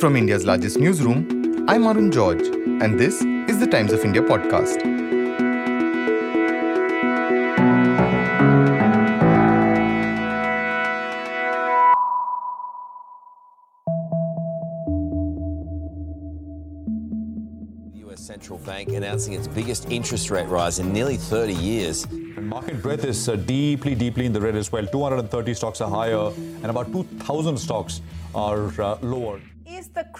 From India's largest newsroom, I'm Arun George, and this is the Times of India podcast. The US central bank announcing its biggest interest rate rise in nearly 30 years. And market breadth is uh, deeply, deeply in the red as well. 230 stocks are higher, and about 2,000 stocks are uh, lower.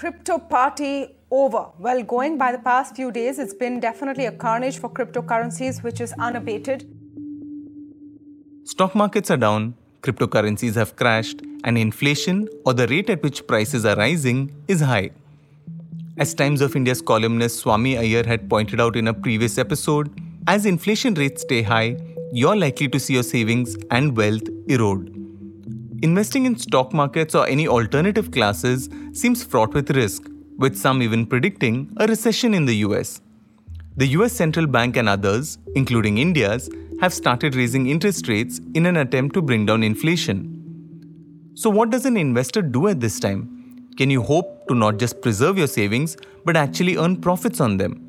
Crypto party over? Well, going by the past few days, it's been definitely a carnage for cryptocurrencies, which is unabated. Stock markets are down, cryptocurrencies have crashed, and inflation, or the rate at which prices are rising, is high. As Times of India's columnist Swami Aiyar had pointed out in a previous episode, as inflation rates stay high, you're likely to see your savings and wealth erode. Investing in stock markets or any alternative classes seems fraught with risk, with some even predicting a recession in the US. The US central bank and others, including India's, have started raising interest rates in an attempt to bring down inflation. So, what does an investor do at this time? Can you hope to not just preserve your savings but actually earn profits on them?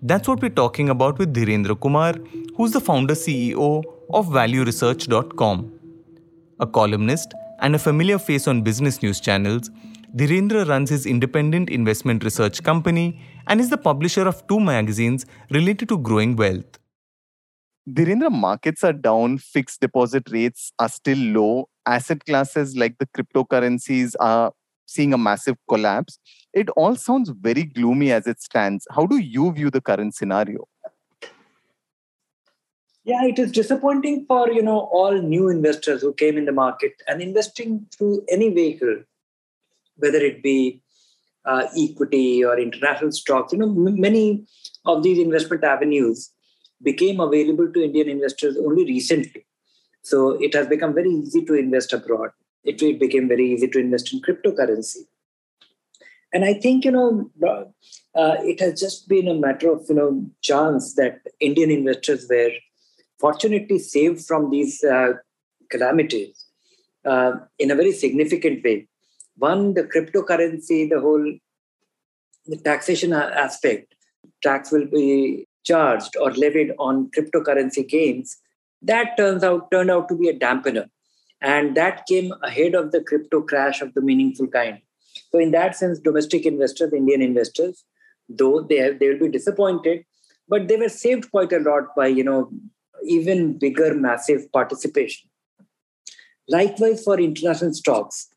That's what we're talking about with Dhirendra Kumar, who's the founder CEO of ValueResearch.com. A columnist and a familiar face on business news channels, Dhirendra runs his independent investment research company and is the publisher of two magazines related to growing wealth. Dhirendra, markets are down, fixed deposit rates are still low, asset classes like the cryptocurrencies are seeing a massive collapse. It all sounds very gloomy as it stands. How do you view the current scenario? Yeah, it is disappointing for you know all new investors who came in the market and investing through any vehicle, whether it be uh, equity or international stocks. You know, m- many of these investment avenues became available to Indian investors only recently. So it has become very easy to invest abroad. It, it became very easy to invest in cryptocurrency. And I think you know uh, it has just been a matter of you know chance that Indian investors were fortunately saved from these uh, calamities uh, in a very significant way. One, the cryptocurrency, the whole the taxation aspect, tax will be charged or levied on cryptocurrency gains. That turns out turned out to be a dampener, and that came ahead of the crypto crash of the meaningful kind. So, in that sense, domestic investors, Indian investors, though they have, they will be disappointed, but they were saved quite a lot by you know even bigger, massive participation. Likewise for international stocks.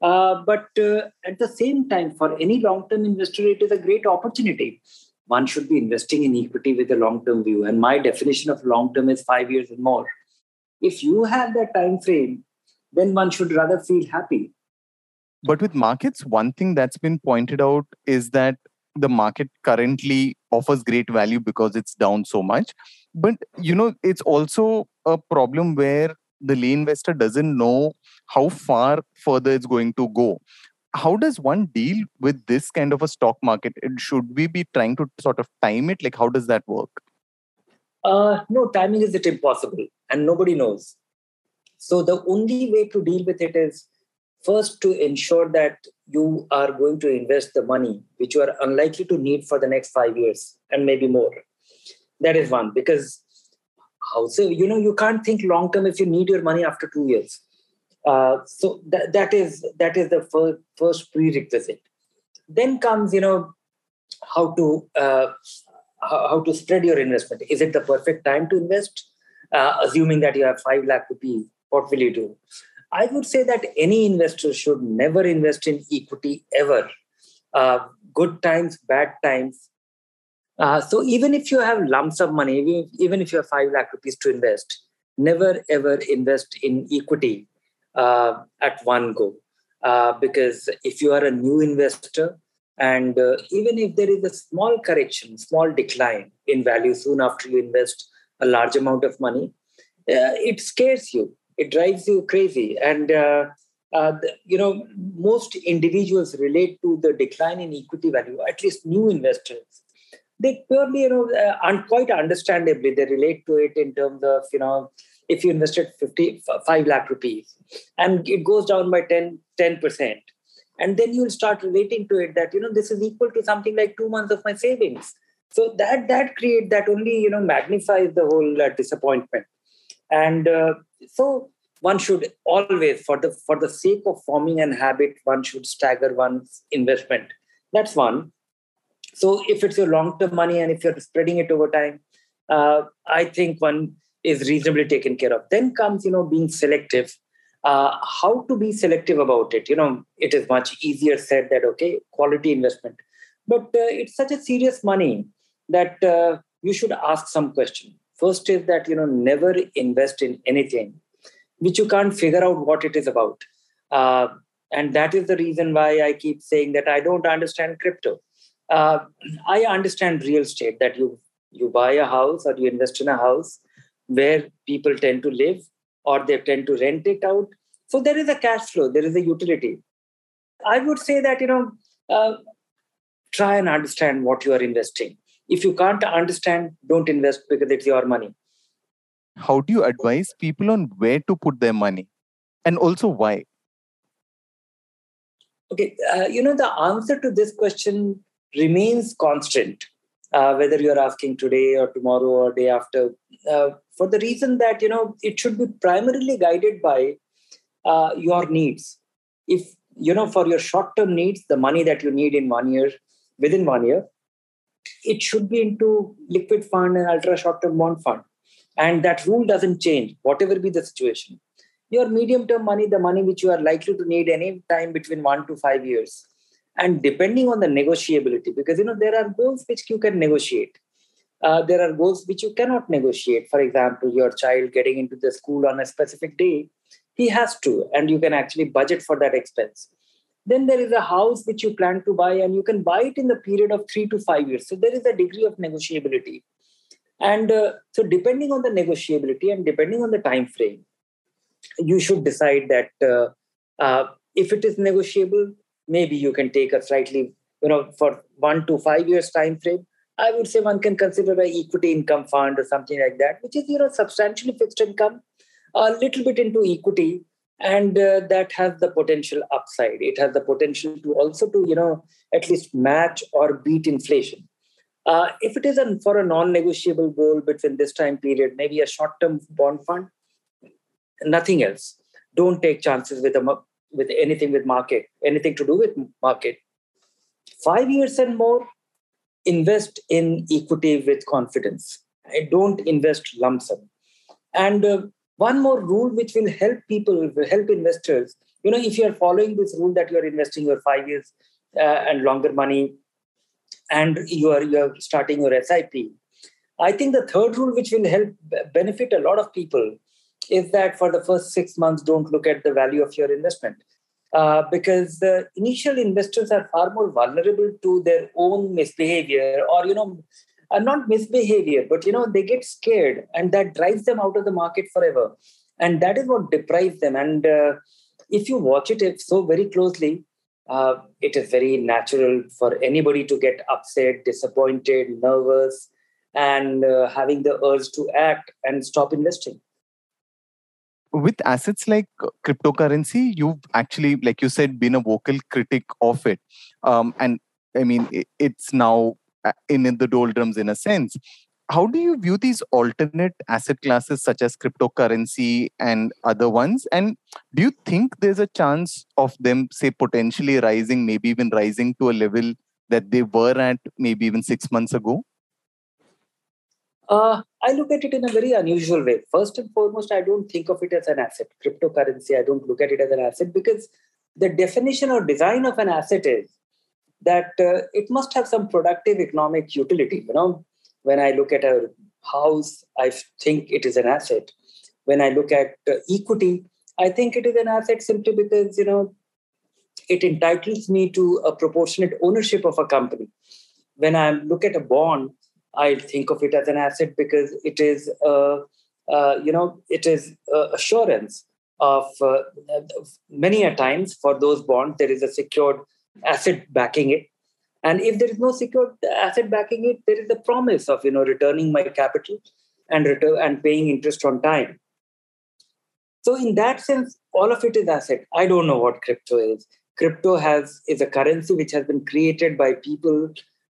Uh, but uh, at the same time, for any long term investor, it is a great opportunity. One should be investing in equity with a long term view. And my definition of long term is five years and more. If you have that time frame, then one should rather feel happy. But with markets, one thing that's been pointed out is that the market currently offers great value because it's down so much but you know it's also a problem where the lay investor doesn't know how far further it's going to go. How does one deal with this kind of a stock market? And should we be trying to sort of time it? Like how does that work? Uh, no timing is it impossible and nobody knows. So the only way to deal with it is first to ensure that you are going to invest the money which you are unlikely to need for the next five years and maybe more that is one because how so you know you can't think long term if you need your money after two years. Uh, so that, that is that is the first, first prerequisite. Then comes you know how to uh, how, how, to spread your investment. Is it the perfect time to invest? Uh, assuming that you have 5 lakh rupees what will you do i would say that any investor should never invest in equity ever. Uh, good times bad times uh, so even if you have lumps of money, even if you have five lakh rupees to invest, never ever invest in equity uh, at one go. Uh, because if you are a new investor, and uh, even if there is a small correction, small decline in value soon after you invest a large amount of money, uh, it scares you. It drives you crazy, and the, you know most individuals relate to the decline in equity value. At least new investors they purely, you know, uh, and quite understandably, they relate to it in terms of, you know, if you invested 50, 5 lakh rupees and it goes down by 10, 10%, and then you'll start relating to it that you know this is equal to something like two months of my savings. So that that create that only you know magnifies the whole uh, disappointment. And uh, so one should always for the for the sake of forming an habit one should stagger one's investment. That's one so if it's your long term money and if you're spreading it over time uh, i think one is reasonably taken care of. Then comes you know being selective. Uh, how to be selective about it? You know it is much easier said that okay quality investment. But uh, it's such a serious money that uh, you should ask some question. First is that you know never invest in anything which you can't figure out what it is about. Uh, and that is the reason why I keep saying that I don't understand crypto. Uh, I understand real estate that you you buy a house or you invest in a house where people tend to live or they tend to rent it out. So there is a cash flow, there is a utility. I would say that you know uh, try and understand what you are investing. If you can't understand, don't invest because it's your money how do you advise people on where to put their money and also why okay uh, you know the answer to this question remains constant uh, whether you're asking today or tomorrow or day after uh, for the reason that you know it should be primarily guided by uh, your needs. If you know for your short term needs the money that you need in one year within one year it should be into liquid fund and ultra short term bond fund. And that rule doesn't change whatever be the situation. Your medium term money the money which you are likely to need any time between 1 to 5 years and depending on the negotiability because you know there are goals which you can negotiate. Uh, there are goals which you cannot negotiate. For example your child getting into the school on a specific day he has to and you can actually budget for that expense. Then there is a house which you plan to buy and you can buy it in the period of 3 to 5 years. So there is a degree of negotiability. And uh, so depending on the negotiability and depending on the time frame you should decide that uh, uh, if it is negotiable maybe you can take a slightly you know for one to five years time frame i would say one can consider a equity income fund or something like that which is you know substantially fixed income a little bit into equity and uh, that has the potential upside it has the potential to also to you know at least match or beat inflation uh, if it is a, for a non-negotiable goal between this time period, maybe a short-term bond fund, nothing else. Don't take chances with a with anything with market, anything to do with market. Five years and more, invest in equity with confidence. I don't invest lump sum. And uh, one more rule which will help people, will help investors. You know, if you are following this rule that you are investing your five years uh, and longer money and you are you're starting your SIP. I think the third rule, which will help benefit a lot of people, is that for the first six months, don't look at the value of your investment. Uh, because the initial investors are far more vulnerable to their own misbehavior or you know uh, not misbehavior but you know they get scared and that drives them out of the market forever and that is what deprives them and uh, if you watch it so very closely uh, it is very natural for anybody to get upset, disappointed, nervous, and uh, having the urge to act and stop investing. With assets like cryptocurrency, you've actually, like you said, been a vocal critic of it. Um, and I mean, it's now uh, in, in the doldrums in a sense. How do you view these alternate asset classes such as cryptocurrency and other ones? And do you think there's a chance of them say potentially rising maybe even rising to a level that they were at maybe even 6 months ago uh, I look at it in a very unusual way. First and foremost, I don't think of it as an asset. Cryptocurrency, I don't look at it as an asset because the definition or design of an asset is that uh, it must have some productive economic utility. You know, when I look at a house, I think it is an asset. When I look at uh, equity, I think it is an asset simply because you know it entitles me to a proportionate ownership of a company. When I look at a bond, I think of it as an asset because it is, uh, uh, you know, it is uh, assurance of uh, many a times for those bonds there is a secured asset backing it and if there is no secured asset backing it, there is the promise of you know returning my capital and return and paying interest on time. So in that sense, all of it is asset. I don't know what crypto is. crypto has is a currency which has been created by people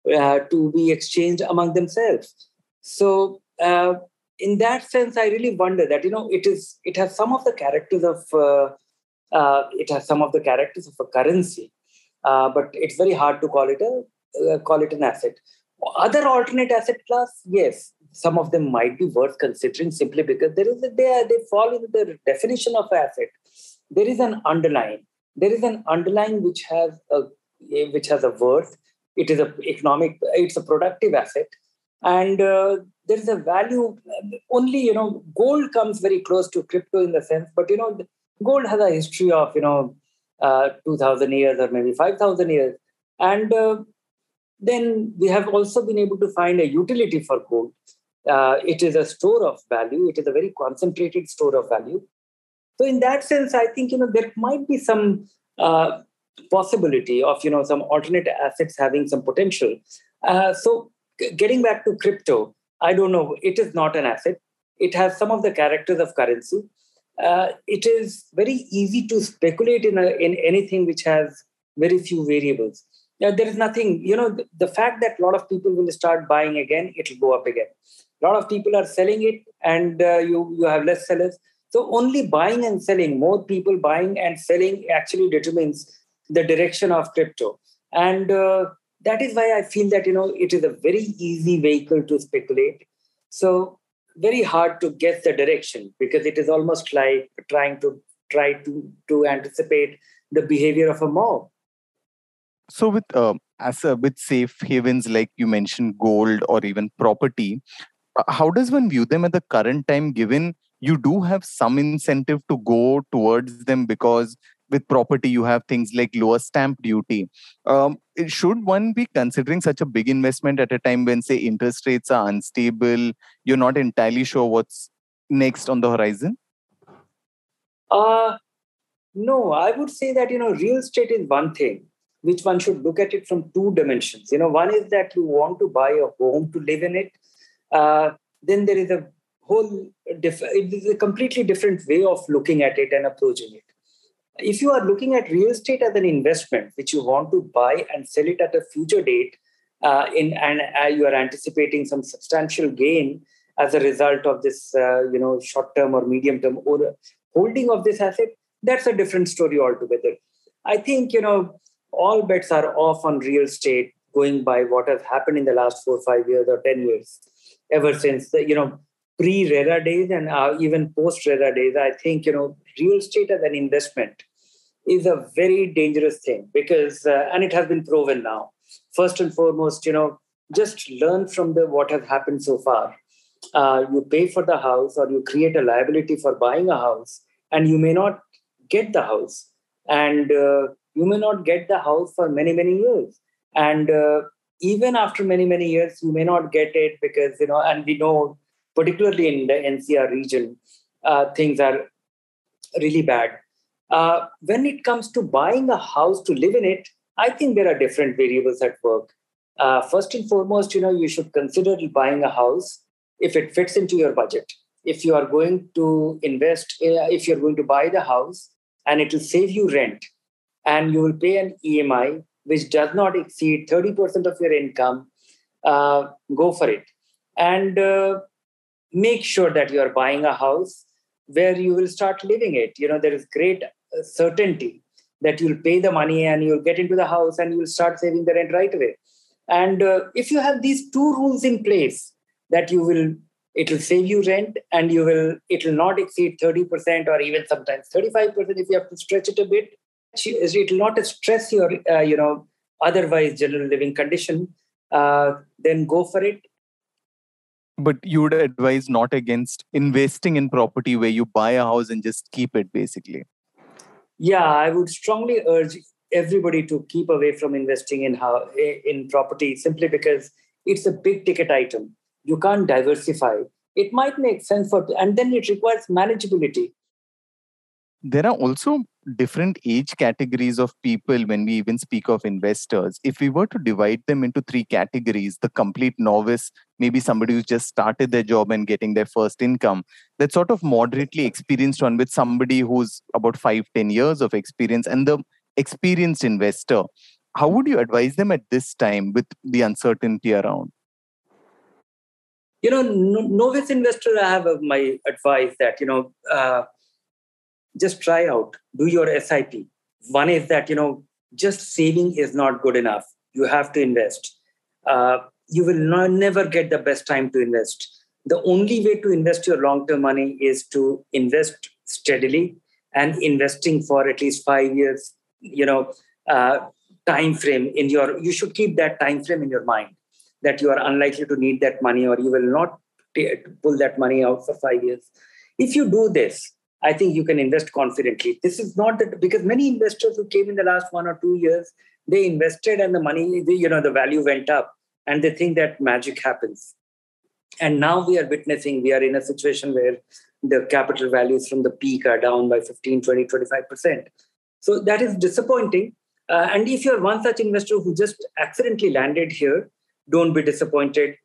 uh, to be exchanged among themselves. So uh, in that sense, I really wonder that you know it is it has some of the characters of uh, uh it has some of the characters of a currency, uh, but it's very hard to call it a call it an asset. Other alternate asset class, yes, some of them might be worth considering simply because there is a, they they fall into the definition of asset. There is an underlying. There is an underlying which has a which has a worth. It is a economic. It's a productive asset, and uh, there is a value. Only you know, gold comes very close to crypto in the sense, but you know, gold has a history of you know, uh, two thousand years or maybe five thousand years, and uh, then we have also been able to find a utility for gold uh, it is a store of value it is a very concentrated store of value so in that sense i think you know there might be some uh, possibility of you know some alternate assets having some potential. Uh, so getting back to crypto i don't know it is not an asset. It has some of the characters of currency. Uh, it is very easy to speculate in, a, in anything which has very few variables. Yeah, there is nothing you know the, the fact that a lot of people will start buying again it will go up again. A lot of people are selling it and uh, you you have less sellers. So only buying and selling more people buying and selling actually determines the direction of crypto. And uh, that is why i feel that you know it is a very easy vehicle to speculate. So very hard to guess the direction because it is almost like trying to try to to anticipate the behavior of a mob. So with uh, as a, with safe havens like you mentioned gold or even property uh, how does one view them at the current time given you do have some incentive to go towards them because with property you have things like lower stamp duty. Um, should one be considering such a big investment at a time when say interest rates are unstable you're not entirely sure what's next on the horizon? Uh no i would say that you know real estate is one thing which one should look at it from two dimensions. You know one is that you want to buy a home to live in it. Uh, then there is a whole diff- it is a completely different way of looking at it and approaching it if you are looking at real estate as an investment which you want to buy and sell it at a future date uh, in and uh, you are anticipating some substantial gain as a result of this uh, you know short term or medium term or holding of this asset that's a different story altogether i think you know all bets are off on real estate going by what has happened in the last 4 5 years or 10 years ever since the you know pre RERA days and uh, even post RERA days. I think you know real estate as an investment is a very dangerous thing because uh, and it has been proven now. First and foremost, you know, just learn from the what has happened so far. Uh, you pay for the house or you create a liability for buying a house and you may not get the house and uh, you may not get the house for many many years and uh, even after many many years you may not get it because you know and we know particularly in the ncr region uh, things are really bad uh, when it comes to buying a house to live in it i think there are different variables at work uh, first and foremost you know you should consider buying a house if it fits into your budget if you are going to invest uh, if you're going to buy the house and it will save you rent and you will pay an emi which does not exceed 30% of your income, uh, go for it. And uh, make sure that you are buying a house where you will start living it. You know, there is great certainty that you'll pay the money and you'll get into the house and you'll start saving the rent right away. And uh, if you have these two rules in place, that you will it will save you rent and you will it will not exceed 30% or even sometimes 35% if you have to stretch it a bit it will not stress your uh, you know otherwise general living condition uh, then go for it but you would advise not against investing in property where you buy a house and just keep it basically yeah i would strongly urge everybody to keep away from investing in how in property simply because it's a big ticket item. You can't diversify. It might make sense for and then it requires manageability. There are also different age categories of people when we even speak of investors. If we were to divide them into three categories, the complete novice, maybe somebody who's just started their job and getting their first income, that sort of moderately experienced one with somebody who's about five, ten years of experience, and the experienced investor, how would you advise them at this time with the uncertainty around? You know, novice investor, I have my advice that, you know, uh, just try out, do your SIP. One is that, you know, just saving is not good enough. You have to invest. Uh, you will not, never get the best time to invest. The only way to invest your long term money is to invest steadily and investing for at least five years, you know, uh, time frame in your, you should keep that time frame in your mind that you are unlikely to need that money or you will not t- pull that money out for five years. If you do this, I think you can invest confidently. This is not that because many investors who came in the last one or two years, they invested and the money, you know, the value went up and they think that magic happens. And now we are witnessing, we are in a situation where the capital values from the peak are down by 15, 20, 25%. So that is disappointing. Uh, and if you're one such investor who just accidentally landed here, don't be disappointed.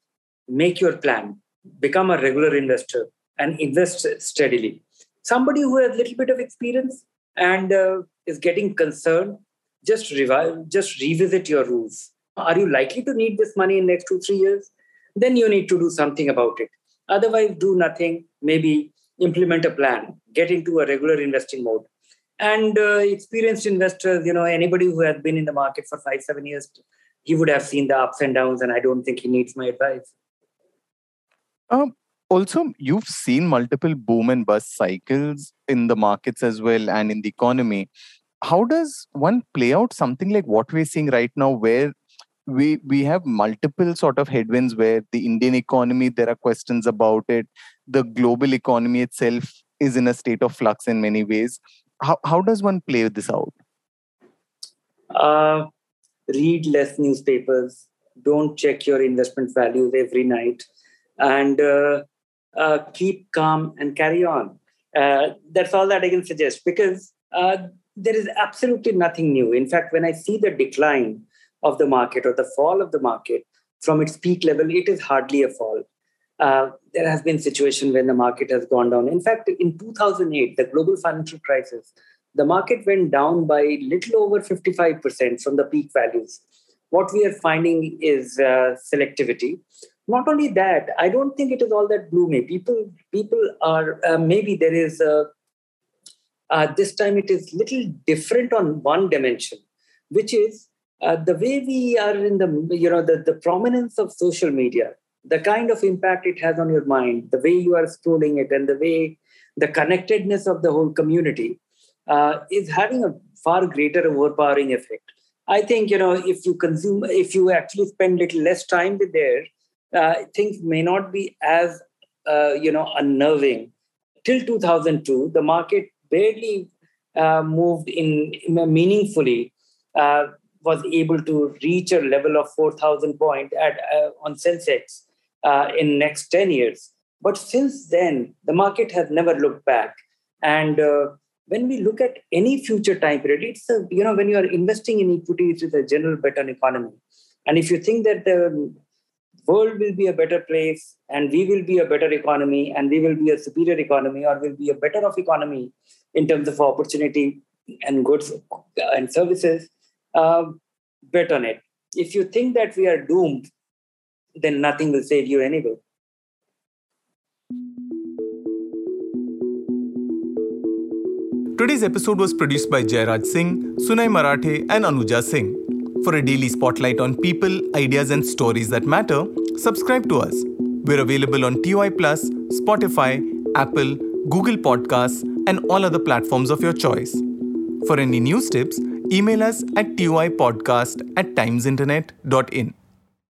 Make your plan, become a regular investor, and invest steadily. Somebody who has a little bit of experience and uh, is getting concerned, just revive, just revisit your rules. Are you likely to need this money in next two, three years? Then you need to do something about it. Otherwise, do nothing. Maybe implement a plan, get into a regular investing mode. And uh, experienced investors, you know, anybody who has been in the market for five, seven years, he would have seen the ups and downs, and I don't think he needs my advice. Um, also, you've seen multiple boom and bust cycles in the markets as well and in the economy. How does one play out something like what we're seeing right now, where we we have multiple sort of headwinds where the indian economy there are questions about it. The global economy itself is in a state of flux in many ways. How, how does one play this out? Uh, read less newspapers. Don't check your investment values every night. And uh, uh, keep calm and carry on uh, that's all that i can suggest because uh, there is absolutely nothing new in fact when i see the decline of the market or the fall of the market from its peak level, it is hardly a fall. Uh, there has been situation when the market has gone down. In fact, in 2008, the global financial crisis, the market went down by little over 55% from the peak values. What we are finding is uh, selectivity. Not only that, I don't think it is all that gloomy. People, people are uh, maybe there is a, uh, this time it is little different on one dimension, which is uh, the way we are in the you know the, the prominence of social media the kind of impact it has on your mind the way you are scrolling it and the way the connectedness of the whole community uh, is having a far greater overpowering effect i think you know if you consume if you actually spend a little less time there uh, things may not be as uh, you know unnerving till 2002 the market barely uh, moved in, in meaningfully uh, was able to reach a level of 4,000 point at uh, on Sensex uh, in next 10 years. But since then, the market has never looked back. And when we look at any future time period, it's a, you know when you are investing in equities, it's a general bet on economy. And if you think that the world will be a better place and we will be a better economy and we will be a superior economy or will be a better of economy in terms of opportunity and goods and services uh, bet on it. If you think that we are doomed, then nothing will save you anyway. Today's episode was produced by Jairaj Singh, Sunay Marathe, and Anuja Singh. For a daily spotlight on people, ideas, and stories that matter, subscribe to us. We're available on TOI Plus, Spotify, Apple, Google Podcasts, and all other platforms of your choice. For any news tips, email us at toipodcast at timesinternet.in.